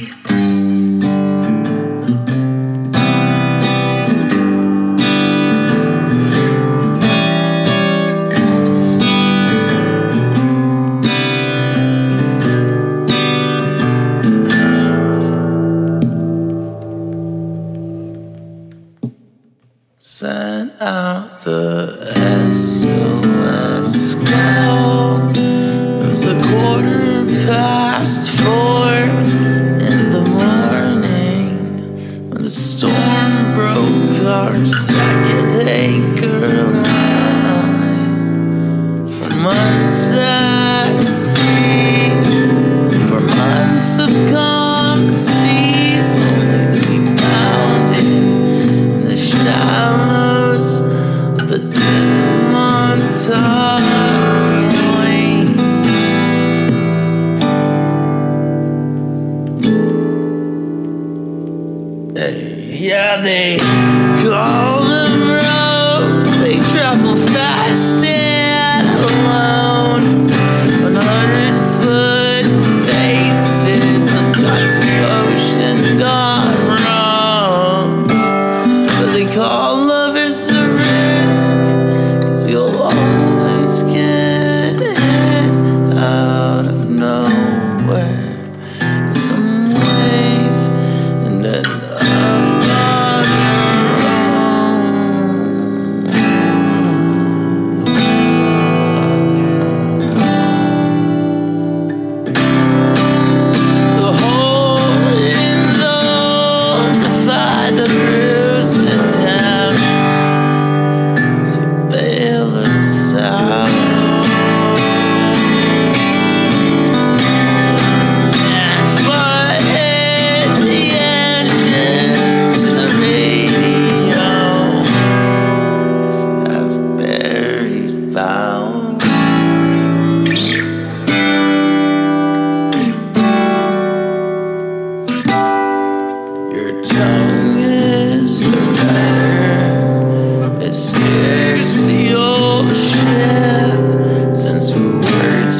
Sent out the SOS call. It a quarter past four second anchor line. For months at sea, for months of calm seas, only to be pounded in the shallows of the tip of yeah, they call